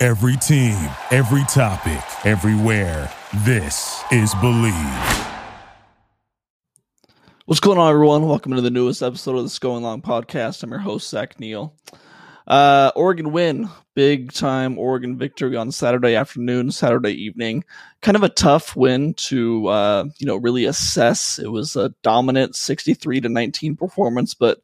Every team, every topic, everywhere. This is Believe. What's going on, everyone? Welcome to the newest episode of the Going Long podcast. I'm your host, Zach Neel. Uh, Oregon win, big time Oregon victory on Saturday afternoon, Saturday evening. Kind of a tough win to uh, you know really assess. It was a dominant 63 to 19 performance, but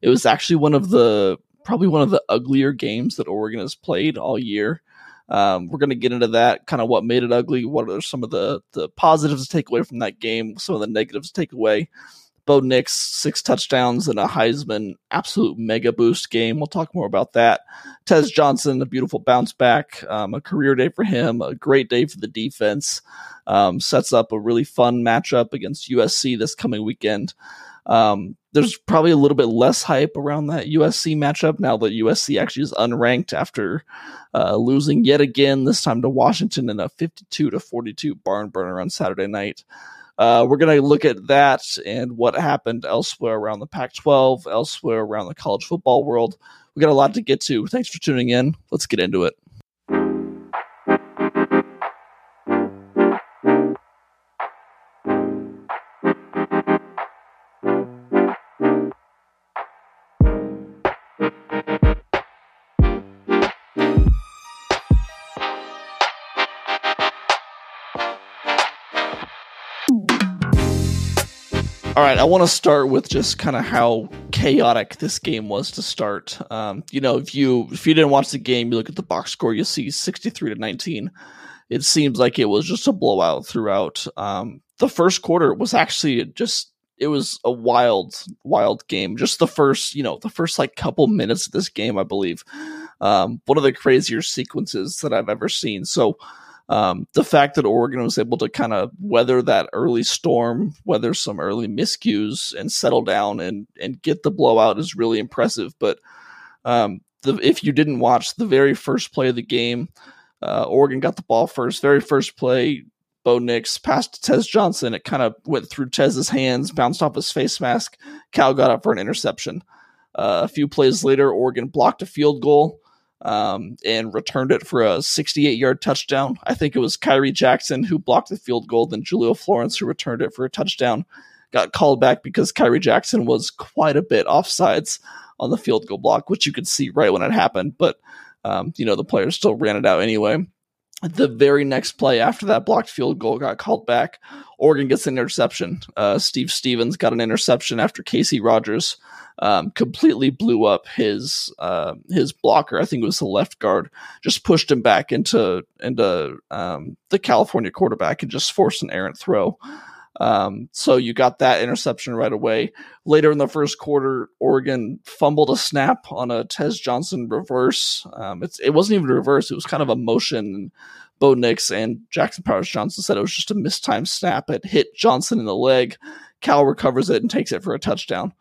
it was actually one of the probably one of the uglier games that Oregon has played all year. Um, we're going to get into that, kind of what made it ugly, what are some of the the positives to take away from that game, some of the negatives to take away. Bo Nix, six touchdowns and a Heisman absolute mega boost game. We'll talk more about that. Tez Johnson, a beautiful bounce back, um, a career day for him, a great day for the defense. Um, sets up a really fun matchup against USC this coming weekend. Um, there's probably a little bit less hype around that USC matchup now that USC actually is unranked after uh, losing yet again, this time to Washington in a 52 to 42 barn burner on Saturday night. Uh, we're going to look at that and what happened elsewhere around the Pac 12, elsewhere around the college football world. We got a lot to get to. Thanks for tuning in. Let's get into it. All right, I want to start with just kind of how chaotic this game was to start. Um, you know, if you if you didn't watch the game, you look at the box score, you see 63 to 19. It seems like it was just a blowout throughout. Um, the first quarter was actually just it was a wild wild game. Just the first, you know, the first like couple minutes of this game, I believe. Um, one of the crazier sequences that I've ever seen. So, um, the fact that Oregon was able to kind of weather that early storm, weather some early miscues, and settle down and and get the blowout is really impressive. But um, the, if you didn't watch the very first play of the game, uh, Oregon got the ball first. Very first play, Bo Nix passed to Tez Johnson. It kind of went through Tez's hands, bounced off his face mask. Cal got up for an interception. Uh, a few plays later, Oregon blocked a field goal um, and returned it for a 68 yard touchdown. I think it was Khyree Jackson who blocked the field goal, then Jahlil Florence who returned it for a touchdown. Got called back because Khyree Jackson was quite a bit offsides on the field goal block, which you could see right when it happened. But, um, you know, the players still ran it out anyway. The very next play after that blocked field goal got called back. Oregon gets an interception. Uh, Steve Stephens got an interception after Casey Rogers um, completely blew up his uh, his blocker. I think it was the left guard. Just pushed him back into into um, the California quarterback and just forced an errant throw. Um, so you got that interception right away. Later in the first quarter, Oregon fumbled a snap on a Tez Johnson reverse. Um, it wasn't even a reverse; it was kind of a motion. Bo Nix and Jackson Powers Johnson said it was just a mistimed snap. It hit Johnson in the leg. Cal recovers it and takes it for a touchdown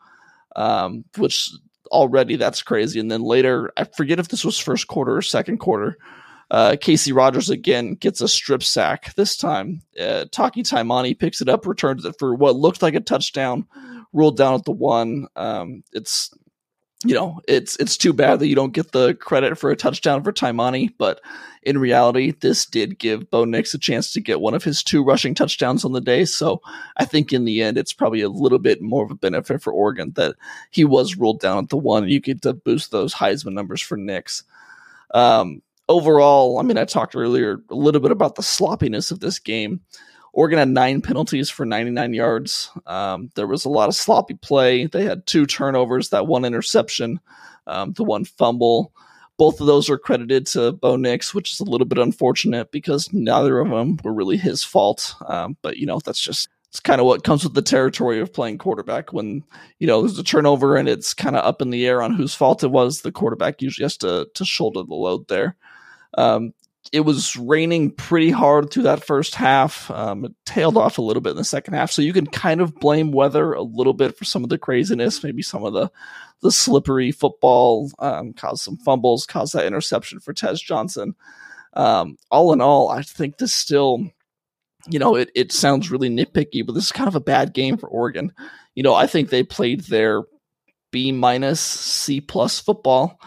um, which already that's crazy. And then later, I forget if this was first quarter or second quarter. Uh, Casey Rogers again gets a strip sack. This time, uh, Taki Taimani picks it up, returns it for what looked like a touchdown, ruled down at the one. Um, it's you know, it's it's too bad that you don't get the credit for a touchdown for Taimani, but in reality, this did give Bo Nix a chance to get one of his two rushing touchdowns on the day. So I think in the end, it's probably a little bit more of a benefit for Oregon that he was ruled down at the one, you get to boost those Heisman numbers for Nix. Um, overall, I mean, I talked earlier a little bit about the sloppiness of this game. Oregon had nine penalties for 99 yards. Um, there was a lot of sloppy play. They had two turnovers, that one interception, um, the one fumble. Both of those are credited to Bo Nix, which is a little bit unfortunate because neither of them were really his fault. Um, but, you know, that's just it's kind of what comes with the territory of playing quarterback when you know there's a turnover and it's kind of up in the air on whose fault it was the quarterback usually has to to shoulder the load there Um, it was raining pretty hard through that first half. Um, it tailed off a little bit in the second half, so you can kind of blame weather a little bit for some of the craziness. Maybe some of the the slippery football um, caused some fumbles, caused that interception for Tez Johnson. Um, all in all, I think this still, you know, it it sounds really nitpicky, but this is kind of a bad game for Oregon. You know, I think they played their B minus C plus football.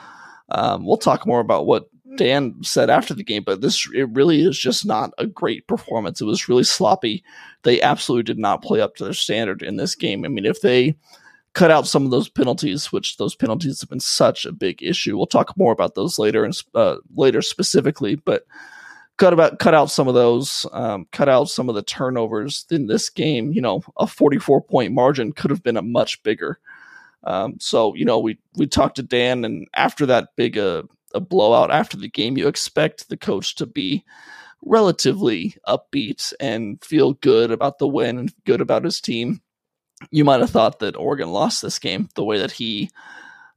Um, we'll talk more about what Dan said after the game, but this it really is just not a great performance. It was really sloppy. They absolutely did not play up to their standard in this game. I mean, if they cut out some of those penalties, which those penalties have been such a big issue, we'll talk more about those later and uh, later specifically. But cut about cut out some of those, um, cut out some of the turnovers in this game. You know, a forty-four point margin could have been a much bigger. Um, so you know, we we talked to Dan, and after that big uh, a blowout after the game, you expect the coach to be relatively upbeat and feel good about the win and good about his team. You might have thought that Oregon lost this game the way that he,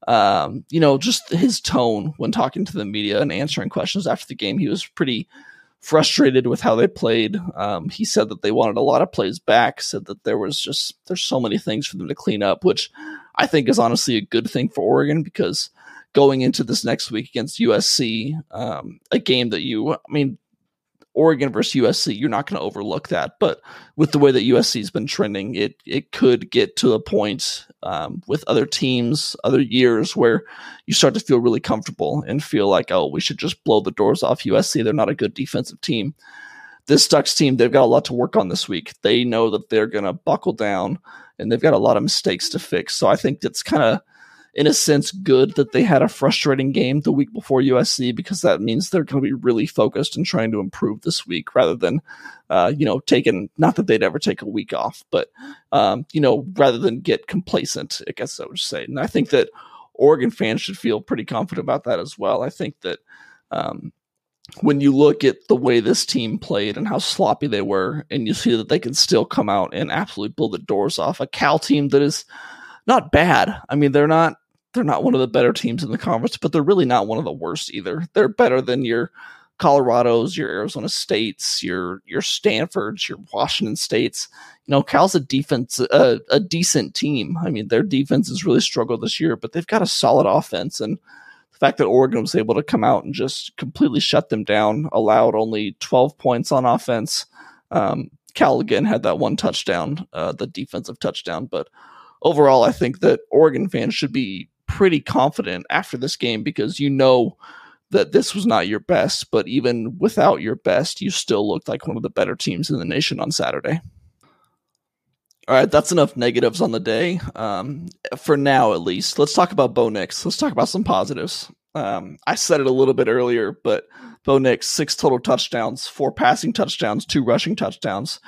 um, you know, just his tone when talking to the media and answering questions after the game. He was pretty frustrated with how they played. Um, he said that they wanted a lot of plays back. Said that there was just there's so many things for them to clean up, which I think is honestly a good thing for Oregon because going into this next week against USC, um, a game that you, I mean, Oregon versus USC, you're not going to overlook that. But with the way that USC has been trending, it it could get to a point um, with other teams, other years where you start to feel really comfortable and feel like, oh, we should just blow the doors off USC. They're not a good defensive team. This Ducks team, they've got a lot to work on this week. They know that they're going to buckle down and they've got a lot of mistakes to fix. So I think that's kind of in a sense good that they had a frustrating game the week before USC because that means they're going to be really focused and trying to improve this week rather than, uh, you know, taking not that they'd ever take a week off, but um, you know, rather than get complacent. I guess I would say, and I think that Oregon fans should feel pretty confident about that as well. I think that. Um, when you look at the way this team played and how sloppy they were, and you see that they can still come out and absolutely blow the doors off a Cal team that is not bad. I mean, they're not they're not one of the better teams in the conference, but they're really not one of the worst either. They're better than your Colorado's, your Arizona States, your your Stanfords, your Washington States. You know, Cal's a defense, a, decent team. I mean, their defense has really struggled this year, but they've got a solid offense. And the fact that Oregon was able to come out and just completely shut them down, allowed only 12 points on offense. Um, Cal again had that one touchdown, uh, the defensive touchdown, but overall, I think that Oregon fans should be pretty confident after this game because you know that this was not your best, but even without your best, you still looked like one of the better teams in the nation on Saturday. All right, that's enough negatives on the day. Um, for now, at least. Let's talk about Bo Nix. Let's talk about some positives. Um, I said it a little bit earlier, but Bo Nix, six total touchdowns, four passing touchdowns, two rushing touchdowns,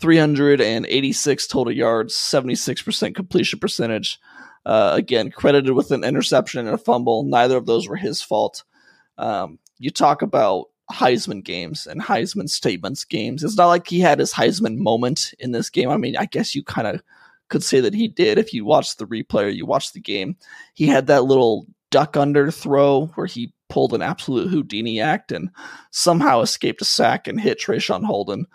386 total yards, 76% completion percentage. Uh, again, credited with an interception and a fumble. Neither of those were his fault. Um, you talk about Heisman games and Heisman statements games. It's not like he had his Heisman moment in this game. I mean, I guess you kind of could say that he did if you watched the replay or you watched the game. He had that little duck under throw where he pulled an absolute Houdini act and somehow escaped a sack and hit Traeshon Holden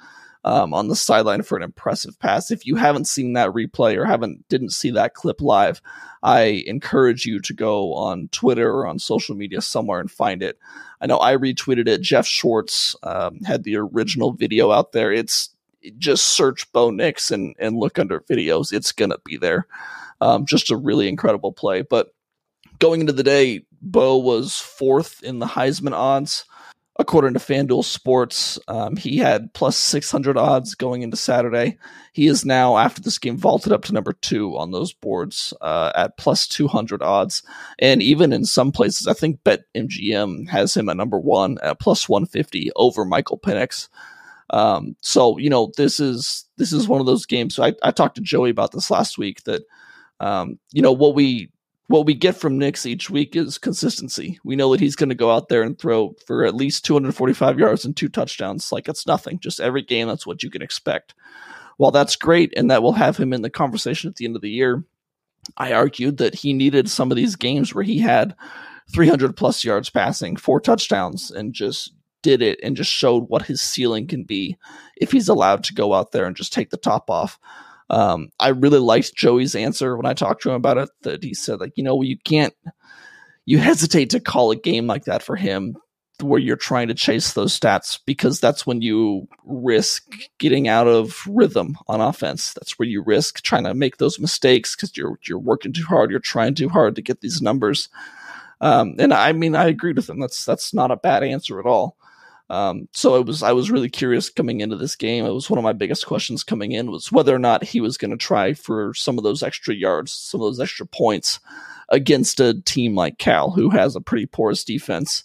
um, on the sideline for an impressive pass. If you haven't seen that replay or haven't didn't see that clip live, I encourage you to go on Twitter or on social media somewhere and find it. I know I retweeted it. Jeff Schwartz um, had the original video out there. It's just search Bo Nix and and look under videos. It's gonna be there. Um, just a really incredible play. But going into the day, Bo was fourth in the Heisman odds according to FanDuel Sports, um, he had plus 600 odds going into Saturday. He is now, after this game, vaulted up to number two on those boards uh, at plus 200 odds. And even in some places, I think BetMGM has him at number one at plus 150 over Michael Penix. Um, so you know this is this is one of those games. So I, I talked to Joey about this last week that um, you know what we what we get from Nix each week is consistency. We know that he's going to go out there and throw for at least 245 yards and two touchdowns. Like it's nothing. Just every game, that's what you can expect. While that's great and that will have him in the conversation at the end of the year, I argued that he needed some of these games where he had 300 plus yards passing, four touchdowns, and just did it and just showed what his ceiling can be if he's allowed to go out there and just take the top off. Um, I really liked Joey's answer when I talked to him about it. That he said, like, you know, you can't, you hesitate to call a game like that for him where you're trying to chase those stats because that's when you risk getting out of rhythm on offense. That's where you risk trying to make those mistakes because you're you're working too hard, you're trying too hard to get these numbers. Um, and I mean, I agreed with him. That's that's not a bad answer at all. Um, so it was I was really curious coming into this game. It was one of my biggest questions coming in was whether or not he was going to try for some of those extra yards, some of those extra points against a team like Cal, who has a pretty porous defense.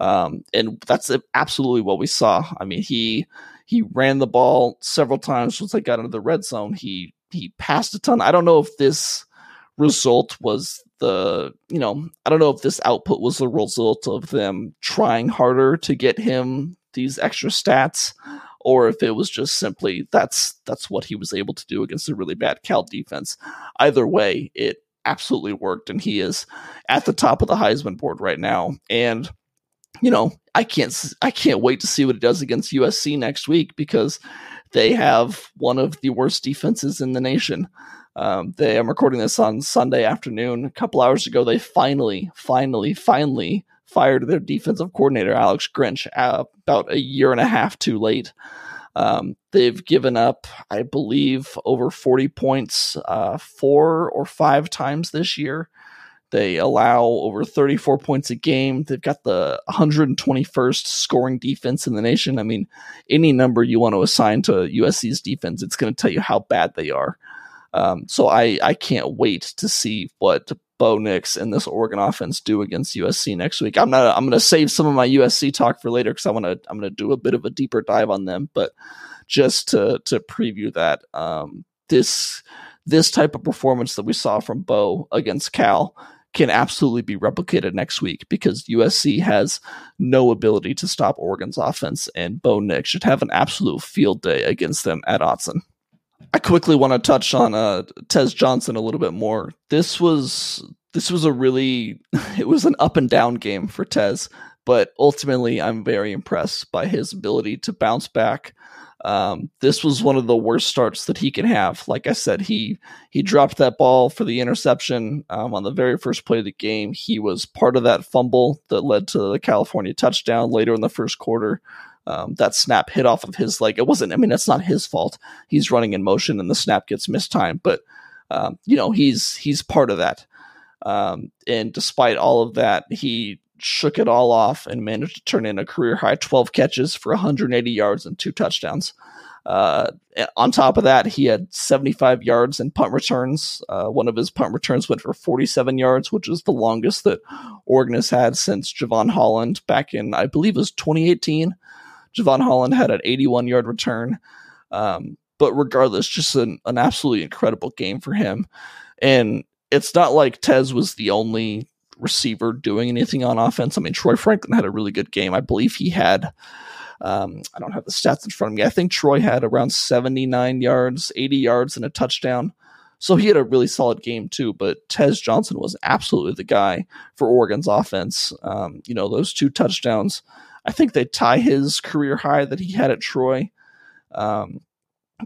Um, and that's absolutely what we saw. I mean, he he ran the ball several times once they got into the red zone. He he passed a ton. I don't know if this result was the you know I don't know if this output was the result of them trying harder to get him these extra stats or if it was just simply that's that's what he was able to do against a really bad Cal defense. Either way, it absolutely worked and he is at the top of the Heisman board right now and you know, I can't I can't wait to see what he does against USC next week because they have one of the worst defenses in the nation. Um, they I'm recording this on Sunday afternoon. A couple hours ago, they finally, finally, finally fired their defensive coordinator Alex Grinch uh, about a year and a half too late. Um, they've given up, I believe, over 40 points uh, four or five times this year. They allow over 34 points a game. They've got the 121st scoring defense in the nation. I mean, any number you want to assign to USC's defense, it's going to tell you how bad they are. Um, so I, I can't wait to see what Bo Nix and this Oregon offense do against USC next week. I'm not. I'm going to save some of my USC talk for later because I want to. I'm going to do a bit of a deeper dive on them. But just to to preview that, um, this this type of performance that we saw from Bo against Cal can absolutely be replicated next week because USC has no ability to stop Oregon's offense, and Bo Nix should have an absolute field day against them at Autzen. I quickly want to touch on uh, Tez Johnson a little bit more. This was this was a really it was an up and down game for Tez, but ultimately I'm very impressed by his ability to bounce back um, this was one of the worst starts that he can have. Like I said, he he dropped that ball for the interception um, on the very first play of the game. He was part of that fumble that led to the California touchdown later in the first quarter. Um, that snap hit off of his leg. It wasn't. I mean, that's not his fault. He's running in motion, and the snap gets mistimed. But um, you know, he's he's part of that. Um, and despite all of that, he shook it all off and managed to turn in a career high 12 catches for 180 yards and two touchdowns. Uh, on top of that, he had 75 yards in punt returns. Uh, one of his punt returns went for 47 yards, which is the longest that Oregon has had since Jevon Holland back in, I believe, it was 2018. Jevon Holland had an 81 yard return. Um, but regardless, just an, an absolutely incredible game for him. And it's not like Tez was the only receiver doing anything on offense. I mean, Troy Franklin had a really good game. I believe he had. Um, I don't have the stats in front of me. I think Troy had around 79 yards, 80 yards, and a touchdown. So he had a really solid game too. But Tez Johnson was absolutely the guy for Oregon's offense. Um, you know, those two touchdowns, I think they tie his career high that he had at Troy. Um,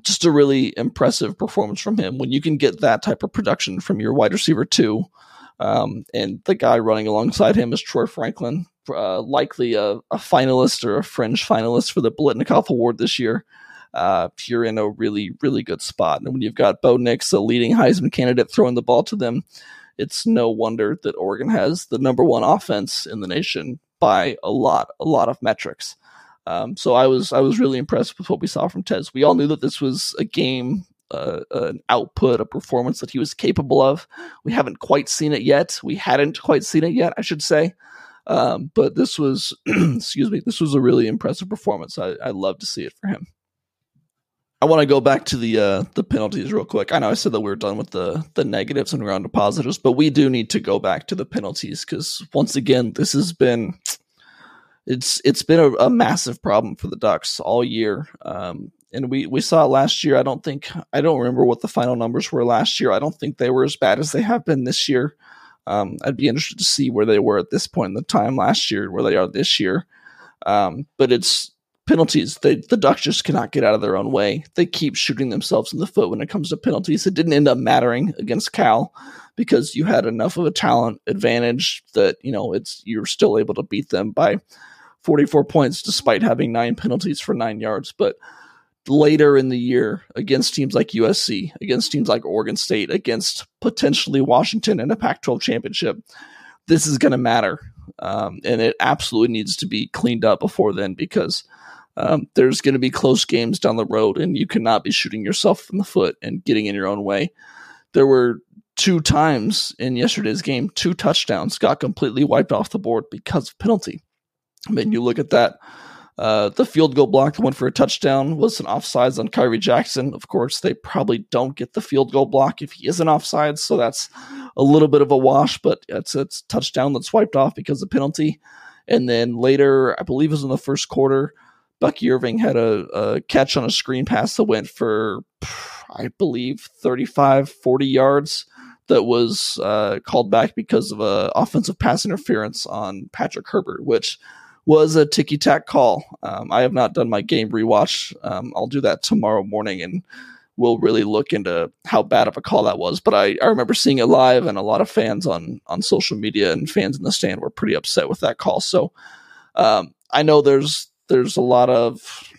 just a really impressive performance from him. When you can get that type of production from your wide receiver too, um, and the guy running alongside him is Troy Franklin, uh, likely a, a, finalist or a fringe finalist for the Biletnikoff Award this year. Uh, you're in a really, really good spot. And when you've got Bo Nix, a leading Heisman candidate, throwing the ball to them, it's no wonder that Oregon has the number one offense in the nation by a lot, a lot of metrics. Um, so I was I was really impressed with what we saw from Tez. We all knew that this was a game uh, an output, a performance that he was capable of. We haven't quite seen it yet. We hadn't quite seen it yet, I should say. Um, but this was, excuse me, this was a really impressive performance. I, I love to see it for him. I want to go back to the uh, the penalties real quick. I know I said that we are done with the the negatives and we're on to positives, but we do need to go back to the penalties because once again, this has been it's it's been a, a massive problem for the Ducks all year. Um, and we we saw it last year. I don't think I don't remember what the final numbers were last year. I don't think they were as bad as they have been this year. Um, I'd be interested to see where they were at this point in the time last year, where they are this year. Um, but it's penalties. They, the Ducks just cannot get out of their own way. They keep shooting themselves in the foot when it comes to penalties. It didn't end up mattering against Cal because you had enough of a talent advantage that you know it's you're still able to beat them by 44 points despite having nine penalties for nine yards. But later in the year against teams like USC, against teams like Oregon State, against potentially Washington in a Pac 12 championship, this is going to matter. Um, and it absolutely needs to be cleaned up before then because um, there's going to be close games down the road, and you cannot be shooting yourself in the foot and getting in your own way. There were two times in yesterday's game, two touchdowns got completely wiped off the board because of penalty. I mean, you look at that. Uh, the field goal block that went for a touchdown was an offsides on Khyree Jackson. Of course, they probably don't get the field goal block if he is an offsides, so that's a little bit of a wash, but it's a touchdown that's wiped off because of penalty. And then later, I believe it was in the first quarter, Bucky Irving had a, a catch on a screen pass that went for, I believe, 35, 40 yards that was uh, called back because of a offensive pass interference on Patrick Herbert, which was a ticky tack call. Um, I have not done my game rewatch. Um, I'll do that tomorrow morning and we'll really look into how bad of a call that was. But I, I remember seeing it live, and a lot of fans on on social media and fans in the stand were pretty upset with that call. So um, I know there's there's a lot of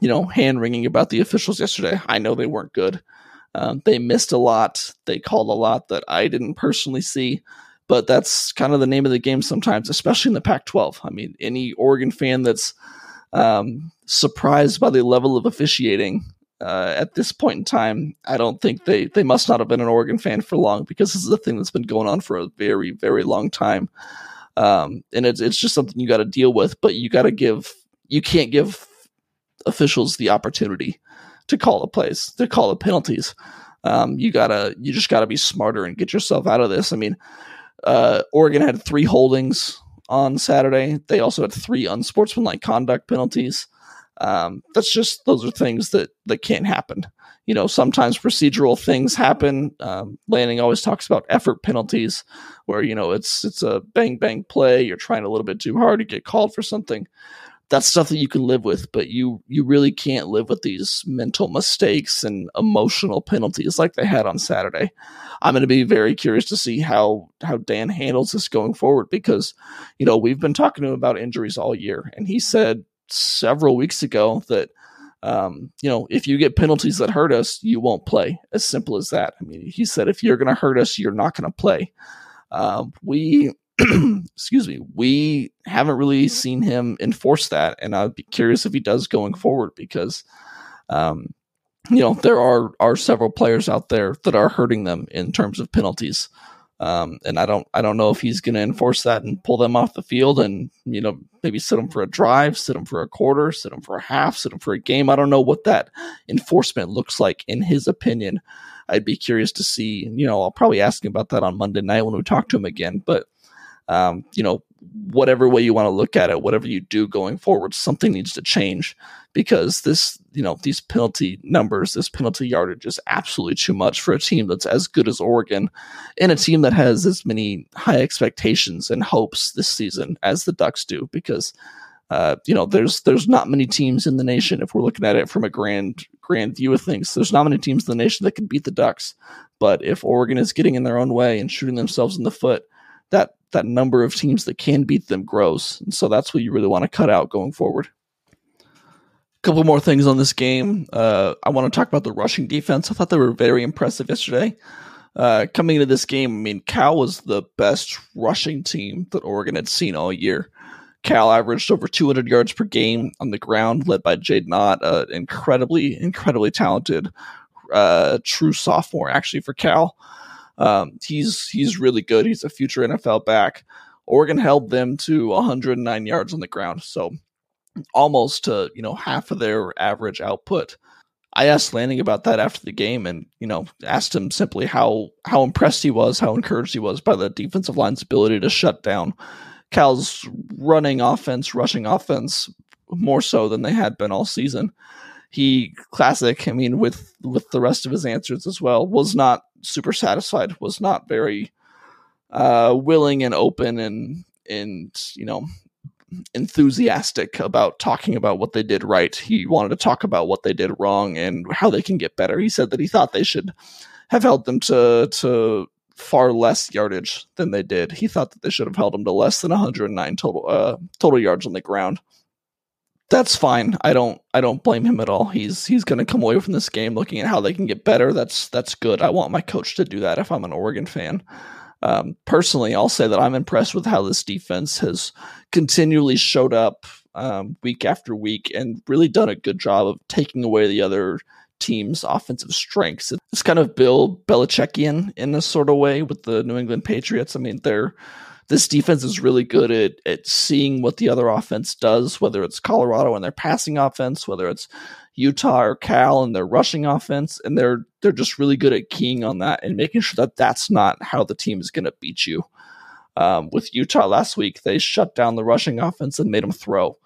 you know hand wringing about the officials yesterday. I know they weren't good. Um, they missed a lot. They called a lot that I didn't personally see, but that's kind of the name of the game sometimes, especially in the Pac-12. I mean, any Oregon fan that's um, surprised by the level of officiating uh, at this point in time, I don't think they they must not have been an Oregon fan for long because this is a thing that's been going on for a very very long time, um, and it's it's just something you got to deal with. But you got to give you can't give officials the opportunity to call the plays, to call the penalties. Um, you gotta, you just gotta be smarter and get yourself out of this. I mean, uh, Oregon had three holdings on Saturday. They also had three unsportsmanlike conduct penalties. Um, that's just those are things that that can't happen. You know, sometimes procedural things happen. Um, Lanning always talks about effort penalties, where you know it's it's a bang bang play. You're trying a little bit too hard to get called for something that's stuff that you can live with, but you you really can't live with these mental mistakes and emotional penalties like they had on Saturday. I'm going to be very curious to see how how Dan handles this going forward because you know we've been talking to him about injuries all year, and he said several weeks ago that um, you know if you get penalties that hurt us, you won't play. As simple as that. I mean, he said if you're going to hurt us, you're not going to play. Uh, we excuse me, we haven't really seen him enforce that, and I'd be curious if he does going forward because, um, you know, there are are several players out there that are hurting them in terms of penalties, um, and I don't I don't know if he's going to enforce that and pull them off the field, and you know maybe sit them for a drive, sit them for a quarter, sit them for a half, sit them for a game. I don't know what that enforcement looks like in his opinion. I'd be curious to see. You know, I'll probably ask him about that on Monday night when we talk to him again, but um, you know, whatever way you want to look at it, whatever you do going forward, something needs to change because this, you know, these penalty numbers, this penalty yardage is absolutely too much for a team that's as good as Oregon and a team that has as many high expectations and hopes this season as the Ducks do because uh, you know, there's there's not many teams in the nation if we're looking at it from a grand grand view of things. There's not many teams in the nation that can beat the Ducks. But if Oregon is getting in their own way and shooting themselves in the foot, that that number of teams that can beat them grows. And so that's what you really want to cut out going forward. Couple more things on this game. Uh, I want to talk about the rushing defense. I thought they were very impressive yesterday. Uh, coming into this game, I mean, Cal was the best rushing team that Oregon had seen all year. Cal averaged over 200 yards per game on the ground, led by Jaydn Ott, an incredibly, incredibly talented uh, true sophomore, actually, for Cal. Um, he's he's really good. He's a future NFL back. Oregon held them to 109 yards on the ground, so almost to you know half of their average output. I asked Lanning about that after the game, and you know asked him simply how how impressed he was, how encouraged he was by the defensive line's ability to shut down Cal's running offense, rushing offense more so than they had been all season. He classic, I mean, with with the rest of his answers as well, was not super satisfied, was not very uh, willing and open and and you know enthusiastic about talking about what they did right. He wanted to talk about what they did wrong and how they can get better. He said that he thought they should have held them to to far less yardage than they did. He thought that they should have held them to less than 109 total uh, total yards on the ground. That's fine. I don't I don't blame him at all. He's he's going to come away from this game looking at how they can get better. That's that's good. I want my coach to do that if I'm an Oregon fan. Um, personally, I'll say that I'm impressed with how this defense has continually showed up um, week after week and really done a good job of taking away the other team's offensive strengths. It's kind of Bill Belichickian in a sort of way with the New England Patriots. I mean, they're this defense is really good at at seeing what the other offense does, whether it's Colorado and their passing offense, whether it's Utah or Cal and their rushing offense, and they're they're just really good at keying on that and making sure that that's not how the team is going to beat you. Um, with Utah last week, they shut down the rushing offense and made them throw.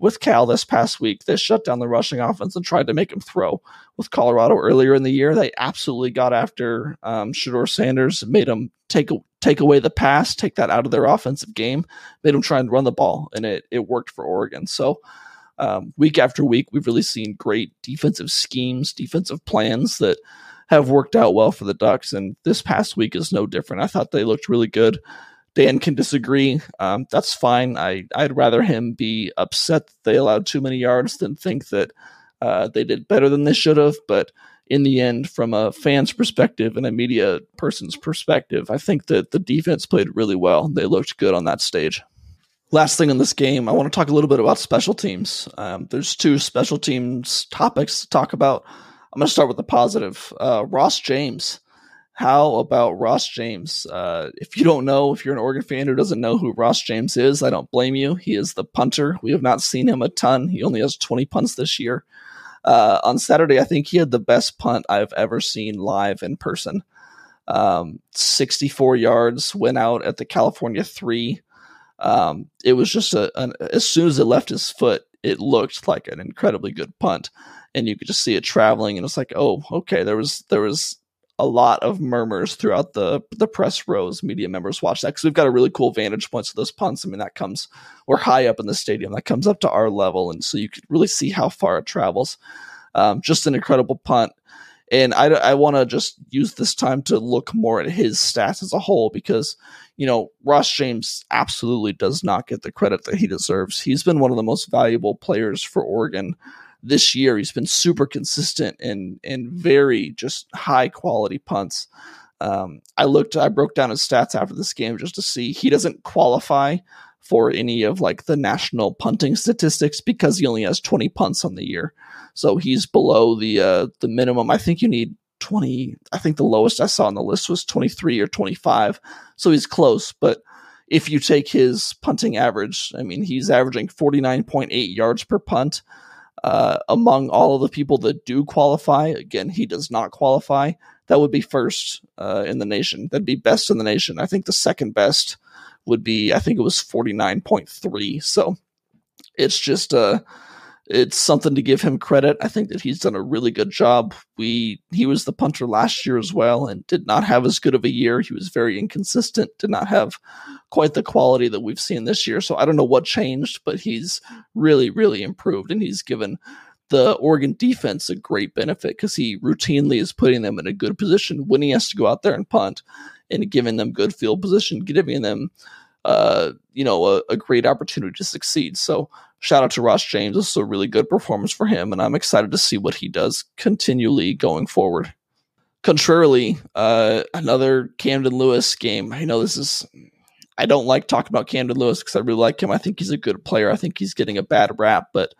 With Cal this past week, they shut down the rushing offense and tried to make him throw. With Colorado earlier in the year, they absolutely got after um, Shedeur Sanders, made him take take away the pass, take that out of their offensive game, made them try and run the ball, and it it worked for Oregon. So um, week after week, we've really seen great defensive schemes, defensive plans that have worked out well for the Ducks. And this past week is no different. I thought they looked really good. Dan can disagree. Um, that's fine. I, I'd rather him be upset that they allowed too many yards than think that uh, they did better than they should have. But in the end, from a fan's perspective and a media person's perspective, I think that the defense played really well. They looked good on that stage last thing in this game, I want to talk a little bit about special teams. Um, there's two special teams topics to talk about. I'm going to start with the positive. Uh, Ross James. How about Ross James? Uh, if you don't know, if you're an Oregon fan who doesn't know who Ross James is, I don't blame you. He is the punter. We have not seen him a ton. He only has 20 punts this year. Uh, on Saturday, I think he had the best punt I've ever seen live in person. Um, 64 yards, went out at the California three. Um, it was just a, an, as soon as it left his foot, it looked like an incredibly good punt, and you could just see it traveling. And it's like, oh, okay, there was there was a lot of murmurs throughout the the press rows. Media members watch that because we've got a really cool vantage point. of those punts. I mean, that comes we're high up in the stadium. That comes up to our level, and so you could really see how far it travels. Um, just an incredible punt. And I, I want to just use this time to look more at his stats as a whole because, you know, Ross James absolutely does not get the credit that he deserves. He's been one of the most valuable players for Oregon this year. He's been super consistent and and very just high quality punts. Um, I looked, I broke down his stats after this game just to see he doesn't qualify for any of like the national punting statistics because he only has 20 punts on the year. So he's below the uh, the minimum. I think you need 20. I think the lowest I saw on the list was 23 or 25. So he's close, but if you take his punting average, I mean, he's averaging 49.8 yards per punt. Uh, among all of the people that do qualify, again, he does not qualify. That would be first uh, in the nation. That'd be best in the nation. I think the second best would be, I think it was 49.3. So it's just, uh, it's something to give him credit. I think that he's done a really good job. We he was the punter last year as well and did not have as good of a year. He was very inconsistent, did not have quite the quality that we've seen this year. So I don't know what changed, but he's really really improved and he's given the Oregon defense a great benefit because he routinely is putting them in a good position when he has to go out there and punt and giving them good field position, giving them uh, you know, a, a, great opportunity to succeed. So shout out to Ross James. This is a really good performance for him, and I'm excited to see what he does continually going forward. Contrarily, uh, another Camden Lewis game. I know this is. I don't like talking about Camden Lewis because I really like him. I think he's a good player. I think he's getting a bad rap, but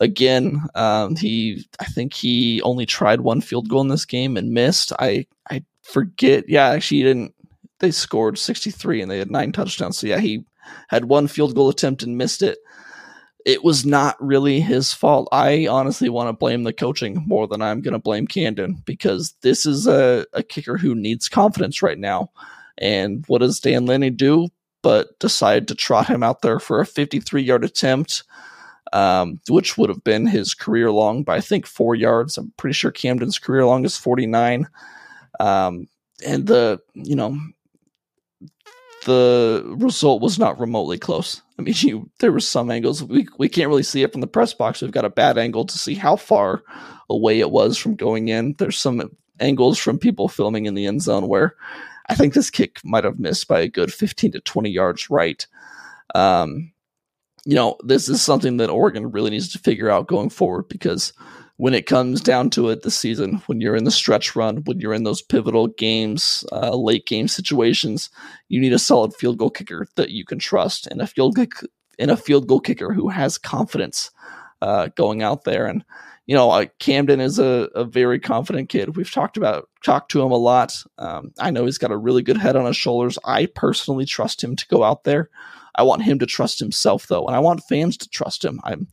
again, um, he. I think he only tried one field goal in this game and missed. I. I forget. Yeah, actually, he didn't they scored 63 and they had nine touchdowns. So yeah, he had one field goal attempt and missed it. It was not really his fault. I honestly want to blame the coaching more than I'm going to blame Camden because this is a, a kicker who needs confidence right now. And what does Dan Lanning do? But decide to trot him out there for a 53 yard attempt, um, which would have been his career long by I think four yards. I'm pretty sure Camden's career long is 49. Um, and the you know the result was not remotely close. I mean, you, there were some angles we we can't really see it from the press box. We've got a bad angle to see how far away it was from going in. There's some angles from people filming in the end zone where I think this kick might have missed by a good 15 to 20 yards right. Um, you know, this is something that Oregon really needs to figure out going forward because when it comes down to it this season, when you're in the stretch run, when you're in those pivotal games, uh, late game situations, you need a solid field goal kicker that you can trust, and a field and a field goal kicker who has confidence uh, going out there. And you know, uh, Camden is a, a very confident kid. We've talked about talked to him a lot. Um, I know he's got a really good head on his shoulders. I personally trust him to go out there. I want him to trust himself though, and I want fans to trust him. I'm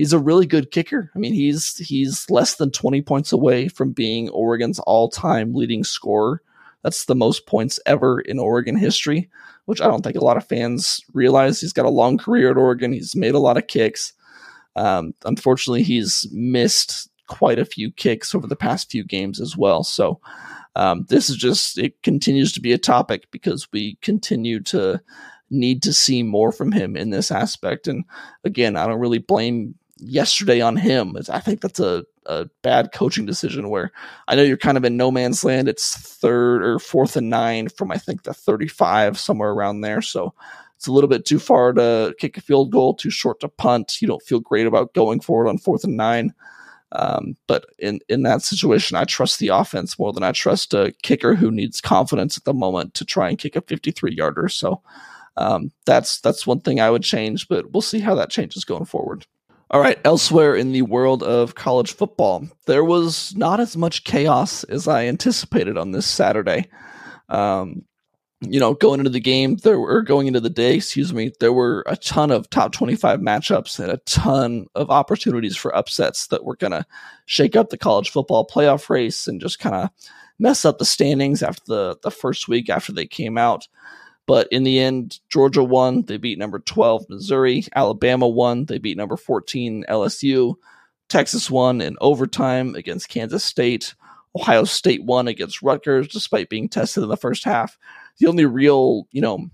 he's a really good kicker. I mean, he's he's less than 20 points away from being Oregon's all-time leading scorer. That's the most points ever in Oregon history, which I don't think a lot of fans realize. He's got a long career at Oregon. He's made a lot of kicks. Um, unfortunately, he's missed quite a few kicks over the past few games as well. So um, this is just it continues to be a topic because we continue to need to see more from him in this aspect. And again, I don't really blame yesterday on him. I think that's a, a bad coaching decision where I know you're kind of in no man's land. It's third or fourth and nine from I think the 35, somewhere around there. So it's a little bit too far to kick a field goal, too short to punt. You don't feel great about going forward on fourth and nine. Um, but in, in that situation, I trust the offense more than I trust a kicker who needs confidence at the moment to try and kick a 53 yarder. So um, that's that's one thing I would change, but we'll see how that changes going forward. All right, elsewhere in the world of college football, there was not as much chaos as I anticipated on this Saturday. Um, you know, going into the game, there were going into the day, excuse me, there were a ton of top 25 matchups and a ton of opportunities for upsets that were going to shake up the college football playoff race and just kind of mess up the standings after the, the first week after they came out. But in the end, Georgia won. They beat number 12, Missouri. Alabama won. They beat number 14, LSU. Texas won in overtime against Kansas State. Ohio State won against Rutgers despite being tested in the first half. The only real, you know,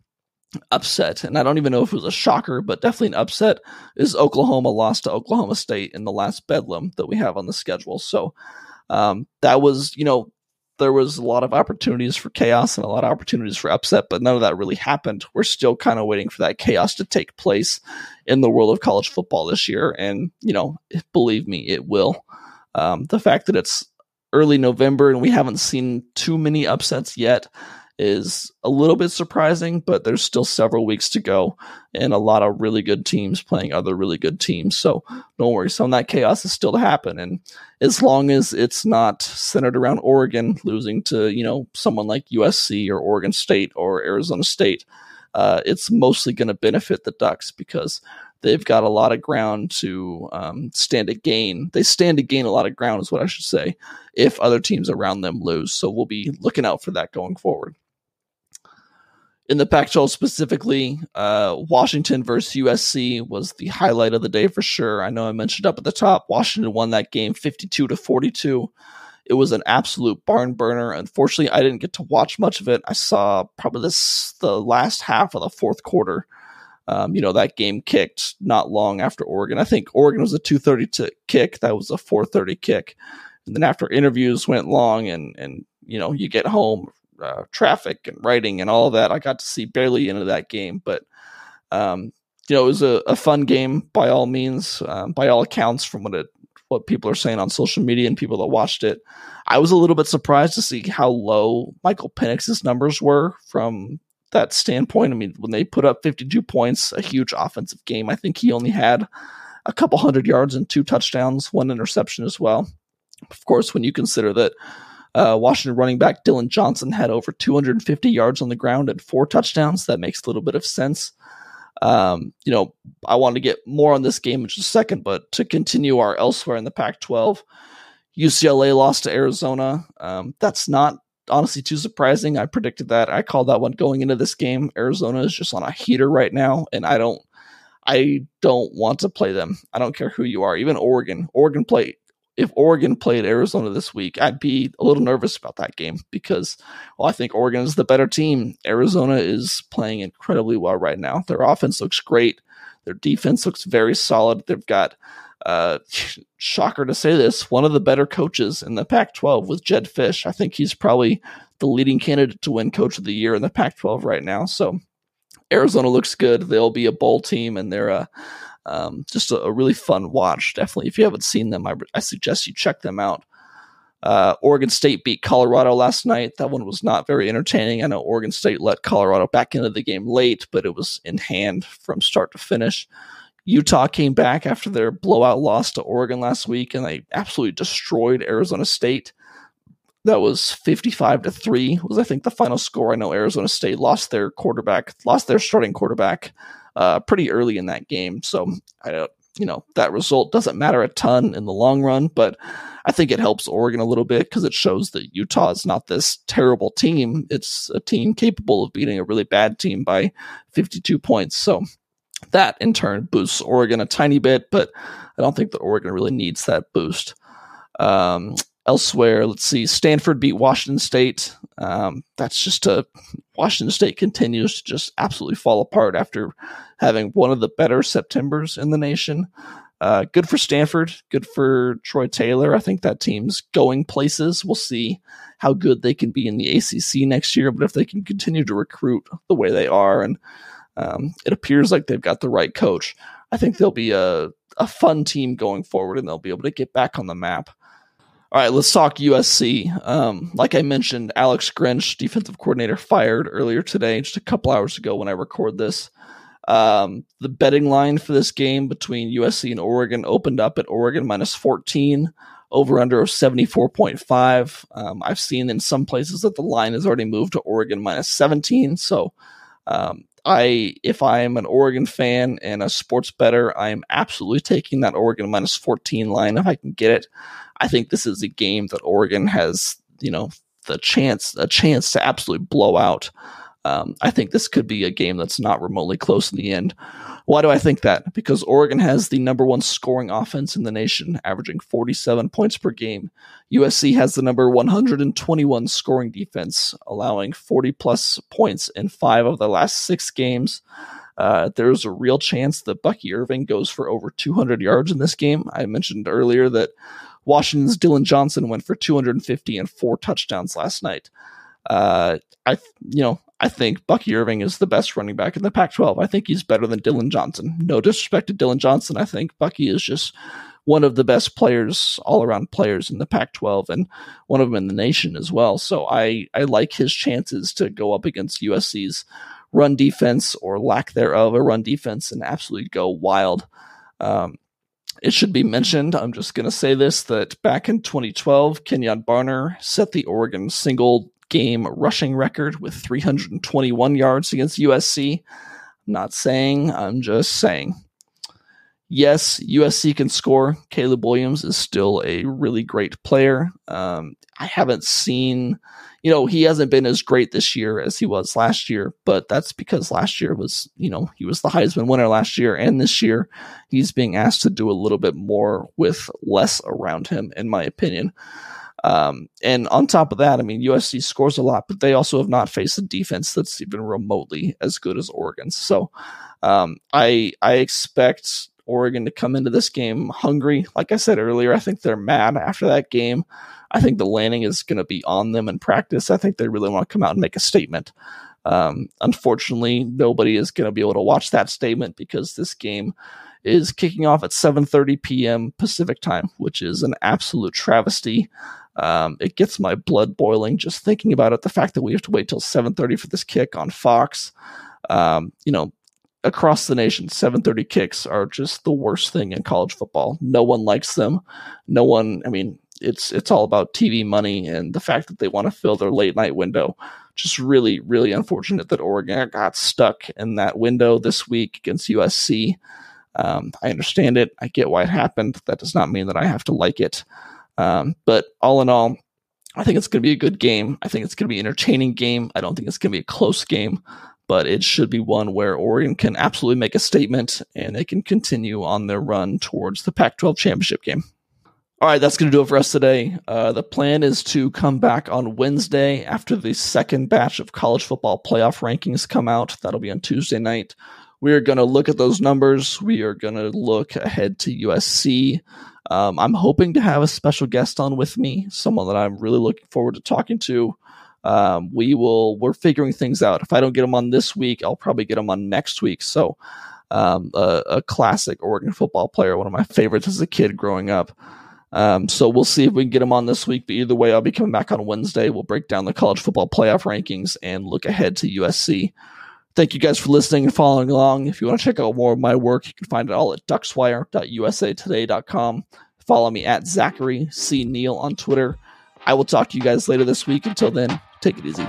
upset, and I don't even know if it was a shocker, but definitely an upset, is Oklahoma lost to Oklahoma State in the last bedlam that we have on the schedule. So um, that was, you know, there was a lot of opportunities for chaos and a lot of opportunities for upset, but none of that really happened. We're still kind of waiting for that chaos to take place in the world of college football this year. And, you know, believe me, it will. Um, the fact that it's early November and we haven't seen too many upsets yet is a little bit surprising, but there's still several weeks to go and a lot of really good teams playing other really good teams. So don't worry, some of that chaos is still to happen. And as long as it's not centered around Oregon losing to, you know, someone like USC or Oregon State or Arizona State, uh, it's mostly going to benefit the Ducks because they've got a lot of ground to um, stand to gain. They stand to gain a lot of ground, is what I should say, if other teams around them lose. So we'll be looking out for that going forward in the Pac-12 specifically, uh, Washington versus USC was the highlight of the day for sure. I know I mentioned up at the top, Washington won that game 52 to 42. It was an absolute barn burner. Unfortunately, I didn't get to watch much of it. I saw probably this the last half of the fourth quarter. Um, you know that game kicked not long after Oregon. I think Oregon was a 2:30 to kick. That was a 4:30 kick. And then after interviews went long and and you know you get home uh, traffic and writing and all that. I got to see barely into that game, but um, you know, it was a, a, fun game by all means, um, by all accounts, from what it what people are saying on social media and people that watched it. I was a little bit surprised to see how low Michael Penix's numbers were from that standpoint. I mean, when they put up 52 points, a huge offensive game, I think he only had a couple hundred yards and two touchdowns, one interception as well. Of course, when you consider that uh, Washington running back Dillon Johnson had over 250 yards on the ground and four touchdowns. That makes a little bit of sense. Um, you know, I want to get more on this game in just a second, but to continue our elsewhere in the Pac 12, UCLA lost to Arizona. Um, that's not honestly too surprising. I predicted that. I called that one going into this game. Arizona is just on a heater right now, and I don't. I don't want to play them. I don't care who you are. Even Oregon. Oregon play if Oregon played Arizona this week, I'd be a little nervous about that game because, well, I think Oregon is the better team. Arizona is playing incredibly well right now. Their offense looks great. Their defense looks very solid. They've got, uh, shocker to say this, one of the better coaches in the Pac 12 with Jed Fish. I think he's probably the leading candidate to win Coach of the Year in the Pac 12 right now. So Arizona looks good. They'll be a bowl team and they're, uh, um, just a, a, really fun watch. Definitely, if you haven't seen them, I, I suggest you check them out. Uh, Oregon State beat Colorado last night. That one was not very entertaining. I know Oregon State let Colorado back into the game late, but it was in hand from start to finish. Utah came back after their blowout loss to Oregon last week, and they absolutely destroyed Arizona State. That was 55 to 3 was I think the final score. I know Arizona State lost their quarterback, lost their starting quarterback uh, pretty early in that game. So I don't, you know, that result doesn't matter a ton in the long run, but I think it helps Oregon a little bit because it shows that Utah is not this terrible team. It's a team capable of beating a really bad team by 52 points. So that in turn boosts Oregon a tiny bit, but I don't think that Oregon really needs that boost. Um, elsewhere, let's see, Stanford beat Washington State. Um, that's just a Washington State continues to just absolutely fall apart after having one of the better Septembers in the nation. Uh, good for Stanford. Good for Troy Taylor. I think that team's going places. We'll see how good they can be in the ACC next year. But if they can continue to recruit the way they are, and um, it appears like they've got the right coach, I think they'll be a, a fun team going forward, and they'll be able to get back on the map. All right, let's talk USC. Um, like I mentioned, Alex Grinch, defensive coordinator, fired earlier today, just a couple hours ago when I record this. Um, the betting line for this game between USC and Oregon opened up at Oregon minus 14, over under of 74.5. Um, I've seen in some places that the line has already moved to Oregon minus 17. So, um, I, if I am an Oregon fan and a sports bettor, I am absolutely taking that Oregon minus 14 line if I can get it. I think this is a game that Oregon has, you know, the chance, a chance to absolutely blow out. Um, I think this could be a game that's not remotely close in the end. Why do I think that? Because Oregon has the number one scoring offense in the nation, averaging 47 points per game. USC has the number 121 scoring defense, allowing 40 plus points in five of the last six games. Uh, there's a real chance that Bucky Irving goes for over 200 yards in this game. I mentioned earlier that Washington's Dillon Johnson went for 250 and four touchdowns last night. Uh, I, you know, I think Bucky Irving is the best running back in the Pac 12. I think he's better than Dillon Johnson. No disrespect to Dillon Johnson. I think Bucky is just one of the best players, all around players in the Pac 12 and one of them in the nation as well. So I, I like his chances to go up against USC's run defense or lack thereof a run defense and absolutely go wild. Um, it should be mentioned, I'm just going to say this, that back in 2012, Kenjon Barner set the Oregon single game rushing record with 321 yards against USC. I'm not saying, I'm just saying. Yes, USC can score. Caleb Williams is still a really great player. Um, I haven't seen, you know, he hasn't been as great this year as he was last year, but that's because last year was, you know, he was the Heisman winner last year. And this year he's being asked to do a little bit more with less around him, in my opinion. Um, and on top of that, I mean, USC scores a lot, but they also have not faced a defense that's even remotely as good as Oregon's. So um, I I expect Oregon to come into this game hungry. Like I said earlier, I think they're mad after that game. I think the landing is going to be on them in practice. I think they really want to come out and make a statement. Um, unfortunately, nobody is going to be able to watch that statement because this game is kicking off at 7:30 p.m. Pacific time, which is an absolute travesty. Um, it gets my blood boiling just thinking about it. The fact that we have to wait till 7:30 for this kick on Fox, um, you know, across the nation, 7:30 kicks are just the worst thing in college football. No one likes them. No one. I mean, it's it's all about TV money and the fact that they want to fill their late night window. Just really, really unfortunate that Oregon got stuck in that window this week against USC. Um, I understand it. I get why it happened. That does not mean that I have to like it. Um, but all in all, I think it's going to be a good game. I think it's going to be an entertaining game. I don't think it's going to be a close game, but it should be one where Oregon can absolutely make a statement and they can continue on their run towards the Pac 12 championship game. All right, that's going to do it for us today. Uh, the plan is to come back on Wednesday after the second batch of college football playoff rankings come out. That'll be on Tuesday night. We are going to look at those numbers. We are going to look ahead to USC. Um, I'm hoping to have a special guest on with me, someone that I'm really looking forward to talking to. Um, we will. We're figuring things out. If I don't get them on this week, I'll probably get them on next week. So, um, a, a classic Oregon football player, one of my favorites as a kid growing up. Um, so we'll see if we can get him on this week. But either way, I'll be coming back on Wednesday. We'll break down the college football playoff rankings and look ahead to USC. Thank you guys for listening and following along. If you want to check out more of my work, you can find it all at duckswire.usatoday.com. Follow me at Zachary C. Neel on Twitter. I will talk to you guys later this week. Until then, take it easy.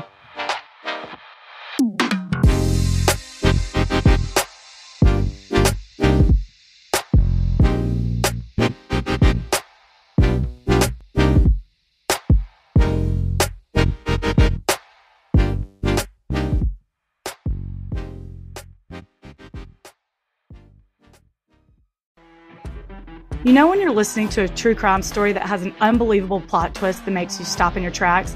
You know, when you're listening to a true crime story that has an unbelievable plot twist that makes you stop in your tracks?